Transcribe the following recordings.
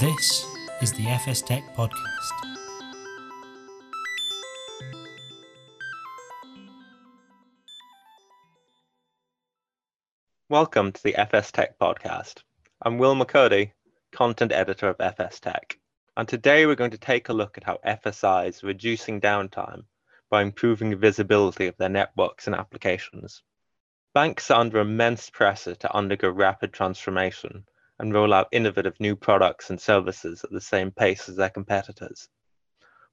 This is the FS Tech Podcast. Welcome to the FS Tech Podcast. I'm Will McCurdy, content editor of FS Tech. And today we're going to take a look at how FSIs are reducing downtime by improving visibility of their networks and applications. Banks are under immense pressure to undergo rapid transformation and roll out innovative new products and services at the same pace as their competitors,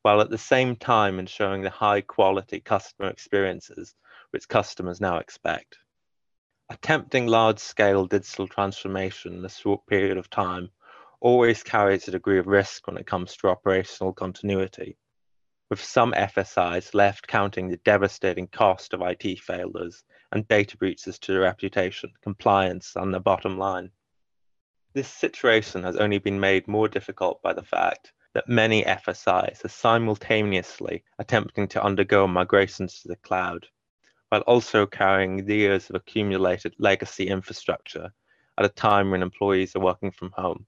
while at the same time ensuring the high quality customer experiences which customers now expect. Attempting large scale digital transformation in a short period of time always carries a degree of risk when it comes to operational continuity, with some FSIs left counting the devastating cost of IT failures and data breaches to their reputation, compliance, and their bottom line. This situation has only been made more difficult by the fact that many FSIs are simultaneously attempting to undergo migrations to the cloud, while also carrying years of accumulated legacy infrastructure at a time when employees are working from home,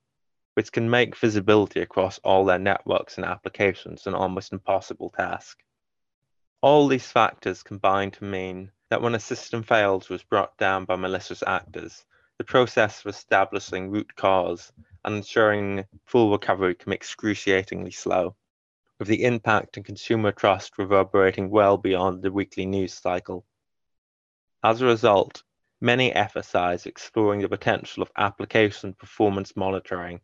which can make visibility across all their networks and applications an almost impossible task. All these factors combine to mean that when a system fails was brought down by malicious actors, the process of establishing root cause and ensuring full recovery can be excruciatingly slow, with the impact and consumer trust reverberating well beyond the weekly news cycle. As a result, many FSIs are exploring the potential of application performance monitoring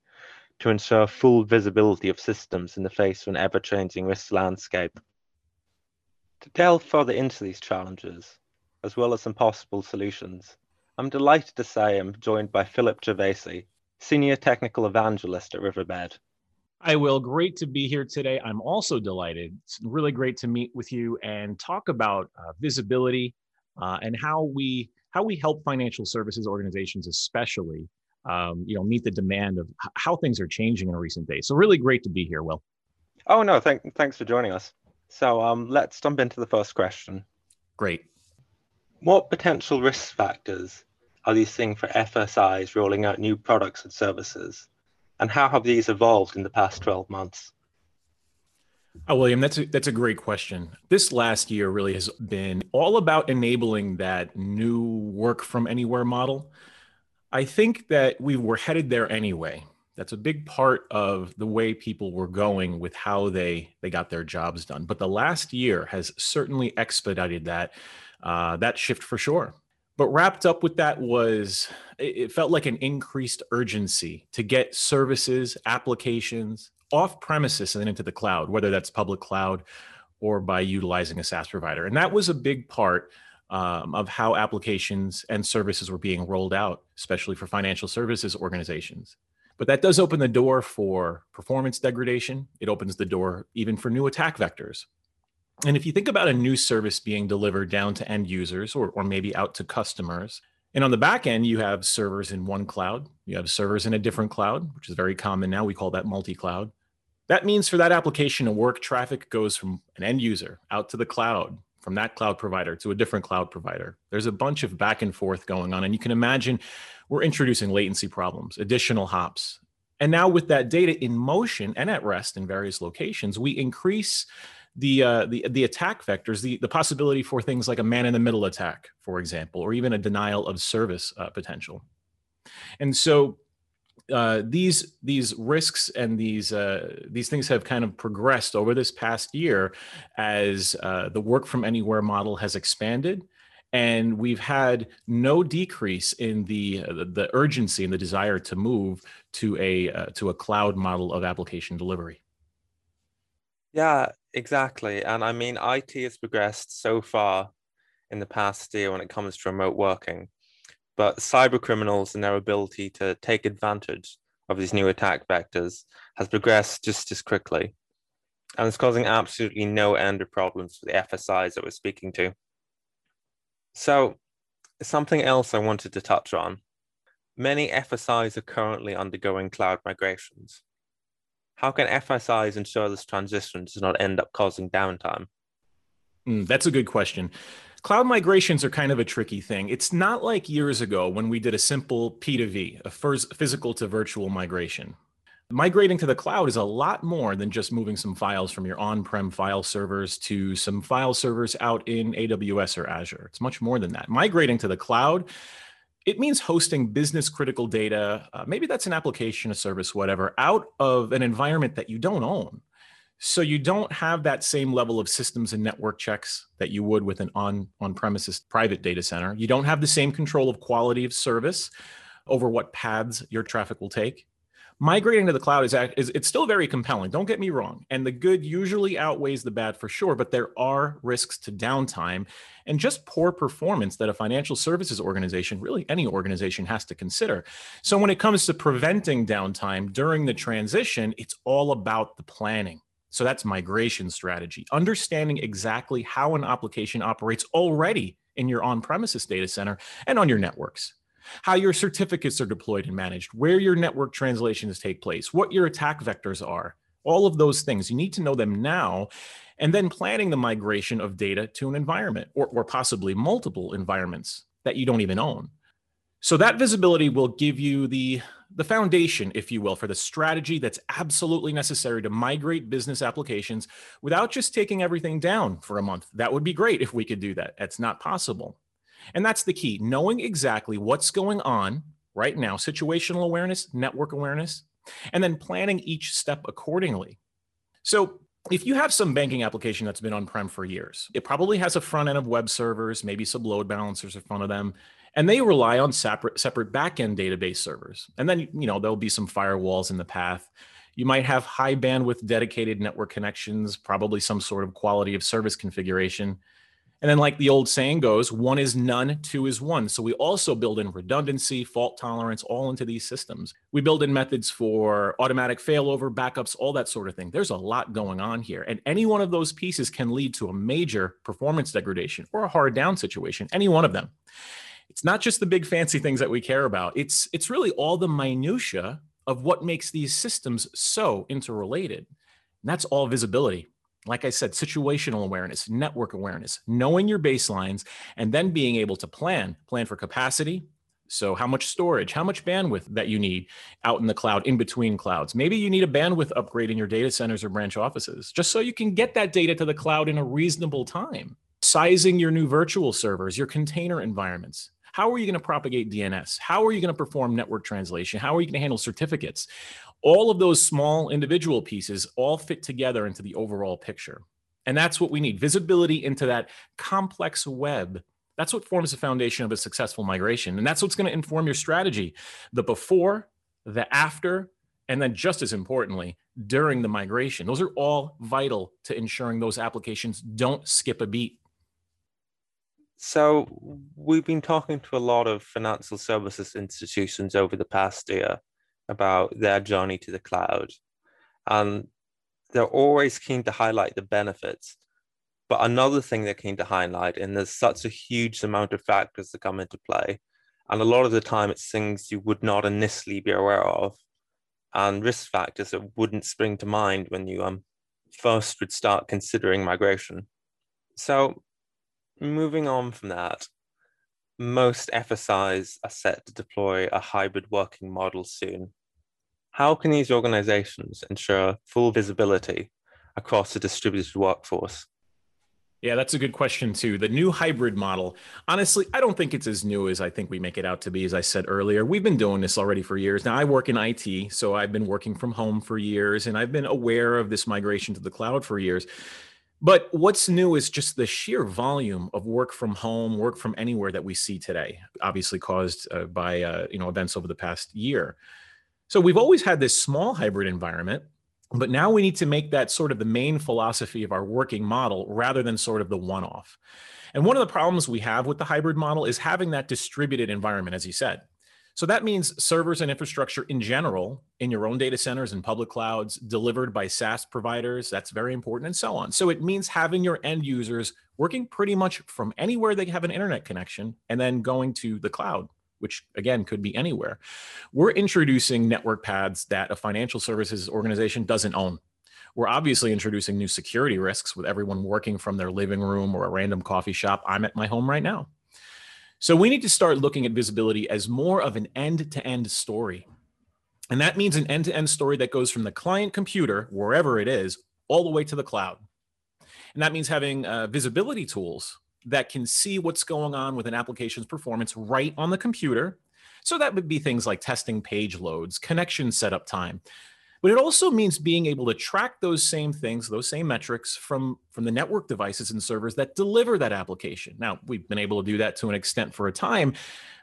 to ensure full visibility of systems in the face of an ever changing risk landscape. To delve further into these challenges, as well as some possible solutions, I'm delighted to say I'm joined by Phillip Gervasi, Senior Technical Evangelist at Riverbed. Hi, Will. Great to be here today. I'm also delighted. It's really great to meet with you and talk about uh, visibility uh, and how we how we help financial services organizations, especially, um, you know, meet the demand of how things are changing in recent days. So, really great to be here, Will. Oh no, thank, thanks for joining us. So, um, let's jump into the first question. Great. What potential risk factors are these seeing for FSIs rolling out new products and services? And how have these evolved in the past 12 months? Oh, William, that's a, that's a great question. This last year really has been all about enabling that new work from anywhere model. I think that we were headed there anyway. That's a big part of the way people were going with how they they got their jobs done. But the last year has certainly expedited that uh, that shift for sure. But wrapped up with that was it felt like an increased urgency to get services, applications off premises and then into the cloud, whether that's public cloud or by utilizing a SaaS provider. And that was a big part um, of how applications and services were being rolled out, especially for financial services organizations. But that does open the door for performance degradation. It opens the door even for new attack vectors. And if you think about a new service being delivered down to end users or, or maybe out to customers, and on the back end, you have servers in one cloud, you have servers in a different cloud, which is very common now. We call that multi cloud. That means for that application to work, traffic goes from an end user out to the cloud, from that cloud provider to a different cloud provider. There's a bunch of back and forth going on. And you can imagine we're introducing latency problems, additional hops. And now, with that data in motion and at rest in various locations, we increase the uh, the the attack vectors, the the possibility for things like a man in the middle attack, for example, or even a denial of service uh, potential. And so uh, these these risks and these uh, these things have kind of progressed over this past year as uh, the work from anywhere model has expanded, and we've had no decrease in the the urgency and the desire to move to a uh, to a cloud model of application delivery. Yeah, exactly. And I mean, IT has progressed so far in the past year when it comes to remote working, but cyber criminals and their ability to take advantage of these new attack vectors has progressed just as quickly. And it's causing absolutely no end of problems for the FSIs that we're speaking to. So, something else I wanted to touch on. Many FSIs are currently undergoing cloud migrations. How can FSIs ensure this transition does not end up causing downtime? Mm, that's a good question. Cloud migrations are kind of a tricky thing. It's not like years ago when we did a simple P2V, a first physical to virtual migration. Migrating to the cloud is a lot more than just moving some files from your on prem file servers to some file servers out in AWS or Azure. It's much more than that. Migrating to the cloud, it means hosting business critical data. Uh, maybe that's an application, a service, whatever, out of an environment that you don't own. So you don't have that same level of systems and network checks that you would with an on on premises private data center. You don't have the same control of quality of service over what paths your traffic will take. Migrating to the cloud is, is it's still very compelling. Don't get me wrong, and the good usually outweighs the bad for sure. But there are risks to downtime and just poor performance that a financial services organization, really any organization, has to consider. So when it comes to preventing downtime during the transition, it's all about the planning so that's migration strategy, understanding exactly how an application operates already in your on premises data center and on your networks, how your certificates are deployed and managed, where your network translations take place, what your attack vectors are, all of those things. You need to know them now. And then planning the migration of data to an environment or, or possibly multiple environments that you don't even own. So that visibility will give you the the foundation, if you will, for the strategy that's absolutely necessary to migrate business applications without just taking everything down for a month. That would be great if we could do that. That's not possible. And that's the key knowing exactly what's going on right now, situational awareness, network awareness, and then planning each step accordingly. So, if you have some banking application that's been on prem for years, it probably has a front end of web servers, maybe some load balancers in front of them and they rely on separate separate backend database servers. And then you know there'll be some firewalls in the path. You might have high bandwidth dedicated network connections, probably some sort of quality of service configuration. And then, like the old saying goes, one is none, two is one. So we also build in redundancy, fault tolerance, all into these systems. We build in methods for automatic failover, backups, all that sort of thing. There's a lot going on here. And any one of those pieces can lead to a major performance degradation or a hard down situation, any one of them it's not just the big fancy things that we care about. It's it's really all the minutia of what makes these systems so interrelated. And that's all visibility. Like I said, situational awareness, network awareness, knowing your baselines, and then being able to plan, plan for capacity. So, how much storage, how much bandwidth that you need out in the cloud, in between clouds. Maybe you need a bandwidth upgrade in your data centers or branch offices, just so you can get that data to the cloud in a reasonable time. Sizing your new virtual servers, your container environments. How are you going to propagate DNS? How are you going to perform network translation? How are you going to handle certificates? All of those small individual pieces all fit together into the overall picture. And that's what we need visibility into that complex web. That's what forms the foundation of a successful migration. And that's what's going to inform your strategy the before, the after, and then just as importantly, during the migration. Those are all vital to ensuring those applications don't skip a beat. So we've been talking to a lot of financial services institutions over the past year about their journey to the cloud. And they're always keen to highlight the benefits. But another thing they're keen to highlight, and there's such a huge amount of factors that come into play, and a lot of the time it's things you would not initially be aware of, and risk factors that wouldn't spring to mind when you um, first would start considering migration. So moving on from that, most FSIs are set to deploy a hybrid working model soon. How can these organizations ensure full visibility across a distributed workforce? Yeah, that's a good question too. The new hybrid model, honestly, I don't think it's as new as I think we make it out to be. As I said earlier, we've been doing this already for years. Now, I work in IT, so I've been working from home for years, and I've been aware of this migration to the cloud for years. But what's new is just the sheer volume of work from home, work from anywhere that we see today, obviously caused uh, by uh, you know events over the past year. So we've always had this small hybrid environment, but now we need to make that sort of the main philosophy of our working model rather than sort of the one-off. And one of the problems we have with the hybrid model is having that distributed environment, as you said. So that means servers and infrastructure in general in your own data centers and public clouds delivered by SaaS providers. That's very important and so on. So it means having your end users working pretty much from anywhere they have an internet connection and then going to the cloud, which again could be anywhere. We're introducing network paths that a financial services organization doesn't own. We're obviously introducing new security risks with everyone working from their living room or a random coffee shop. I'm at my home right now. So we need to start looking at visibility as more of an end to end story. And that means an end to end story that goes from the client computer, wherever it is, all the way to the cloud. And that means having uh, visibility tools that can see what's going on with an application's performance right on the computer. So that would be things like testing page loads, connection setup time. But it also means being able to track those same things, those same metrics from, from the network devices and servers that deliver that application. Now, we've been able to do that to an extent for a time,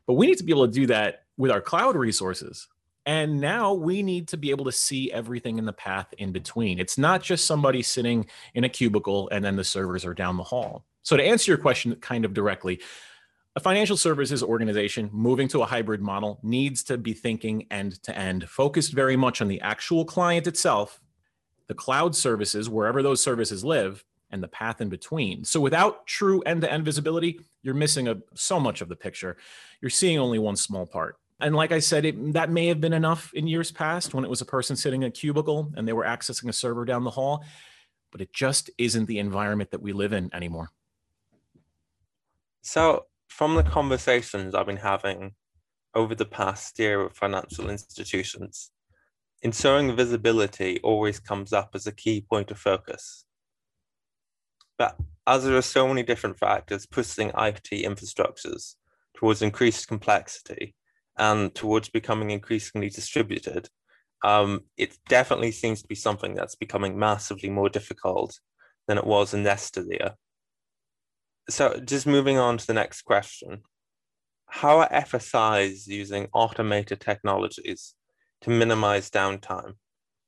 but we need to be able to do that with our cloud resources. And now we need to be able to see everything in the path in between. It's not just somebody sitting in a cubicle and then the servers are down the hall. So, to answer your question kind of directly, a financial services organization moving to a hybrid model needs to be thinking end to end, focused very much on the actual client itself, the cloud services, wherever those services live, and the path in between. So without true end to end visibility, you're missing a, so much of the picture. You're seeing only one small part. And like I said, it, that may have been enough in years past when it was a person sitting in a cubicle and they were accessing a server down the hall, but it just isn't the environment that we live in anymore. So, from the conversations I've been having over the past year with financial institutions, ensuring visibility always comes up as a key point of focus. But as there are so many different factors pushing IT infrastructures towards increased complexity and towards becoming increasingly distributed, um, it definitely seems to be something that's becoming massively more difficult than it was in yesteryear so just moving on to the next question. How are FSIs using automated technologies to minimize downtime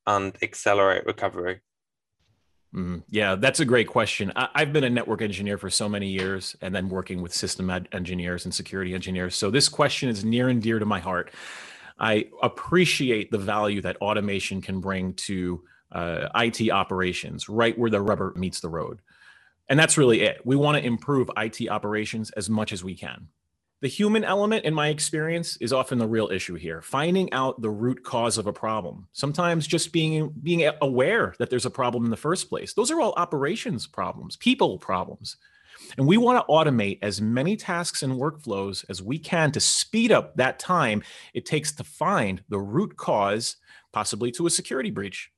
and accelerate recovery? Mm, yeah, that's a great question. I, have been a network engineer for so many years and then working with system engineers and security engineers. So this question is near and dear to my heart. I appreciate the value that automation can bring to uh, IT operations, right where the rubber meets the road. And that's really it. We want to improve IT operations as much as we can. The human element, in my experience, is often the real issue here. Finding out the root cause of a problem. Sometimes just being being aware that there's a problem in the first place. Those are all operations problems, people problems. And we want to automate as many tasks and workflows as we can to speed up that time it takes to find the root cause, possibly to a security breach.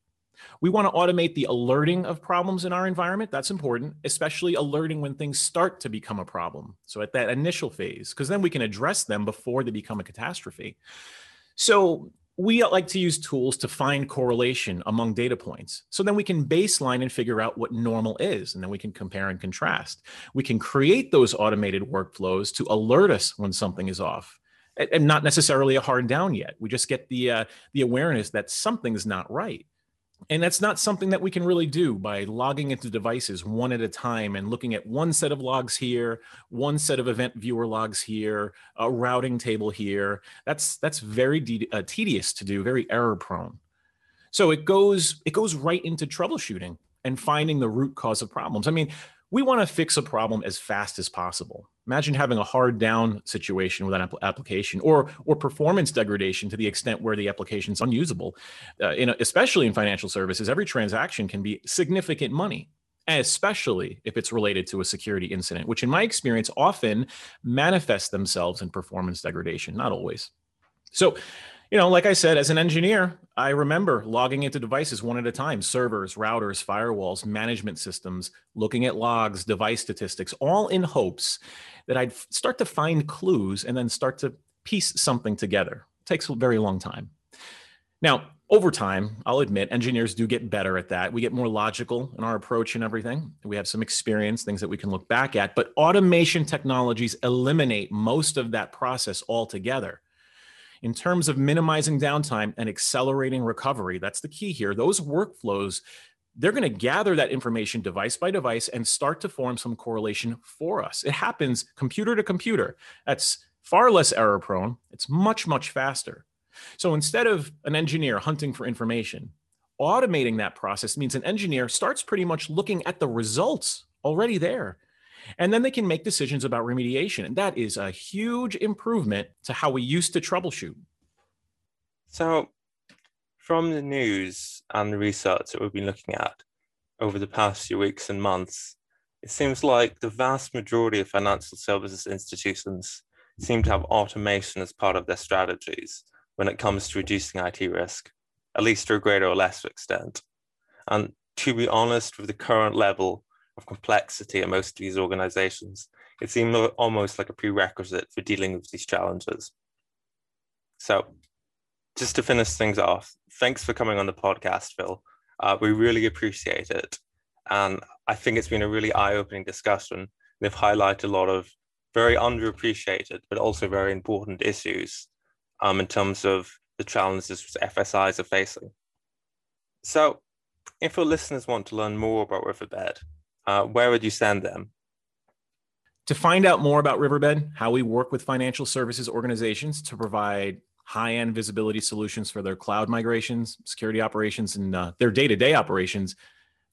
We want to automate the alerting of problems in our environment. That's important, especially alerting when things start to become a problem. So at that initial phase, because then we can address them before they become a catastrophe. So we like to use tools to find correlation among data points. So then we can baseline and figure out what normal is, and then we can compare and contrast. We can create those automated workflows to alert us when something is off. And not necessarily a hard down yet. We just get the uh, the awareness that something's not right. And that's not something that we can really do by logging into devices one at a time and looking at one set of logs here, one set of event viewer logs here, a routing table here. That's that's very de- uh, tedious to do, very error prone. So it goes it goes right into troubleshooting and finding the root cause of problems. I mean, we want to fix a problem as fast as possible. Imagine having a hard down situation with an application or or performance degradation to the extent where the application is unusable. Uh, in a, especially in financial services, every transaction can be significant money, especially if it's related to a security incident, which in my experience often manifests themselves in performance degradation, not always. So you know, like I said, as an engineer, I remember logging into devices one at a time servers, routers, firewalls, management systems, looking at logs, device statistics, all in hopes that I'd start to find clues and then start to piece something together. It takes a very long time. Now, over time, I'll admit engineers do get better at that. We get more logical in our approach and everything. We have some experience, things that we can look back at, but automation technologies eliminate most of that process altogether in terms of minimizing downtime and accelerating recovery, that's the key here. Those workflows, they're going to gather that information device by device and start to form some correlation for us. It happens computer to computer. That's far less error prone. It's much, much faster. So instead of an engineer hunting for information, automating that process means an engineer starts pretty much looking at the results already there and then they can make decisions about remediation. And that is a huge improvement to how we used to troubleshoot. So, from the news and the research that we've been looking at over the past few weeks and months, it seems like the vast majority of financial services institutions seem to have automation as part of their strategies, when it comes to reducing IT risk, at least to a greater or lesser extent. And to be honest, with the current level of complexity in most of these organizations, it seems almost like a prerequisite for dealing with these challenges. So, just to finish things off, thanks for coming on the podcast, Phil. Uh, we really appreciate it. And I think it's been a really eye opening discussion. They've highlighted a lot of very underappreciated, but also very important issues um, in terms of the challenges FSIs are facing. So, if our listeners want to learn more about Riverbed, uh, where would you send them? To find out more about Riverbed, how we work with financial services organizations to provide high end visibility solutions for their cloud migrations, security operations, and uh, their day to day operations,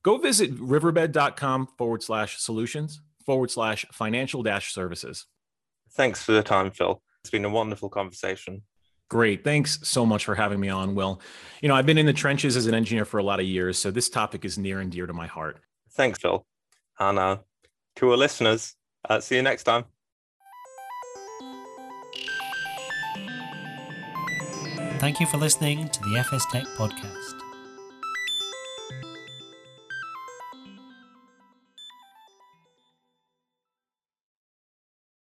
go visit riverbed.com forward slash solutions forward slash financial dash services. Thanks for the time, Phil. It's been a wonderful conversation. Great. Thanks so much for having me on, Will. You know, I've been in the trenches as an engineer for a lot of years, so this topic is near and dear to my heart. Thanks, Phil. And to our listeners, uh, see you next time. Thank you for listening to the FS Tech Podcast.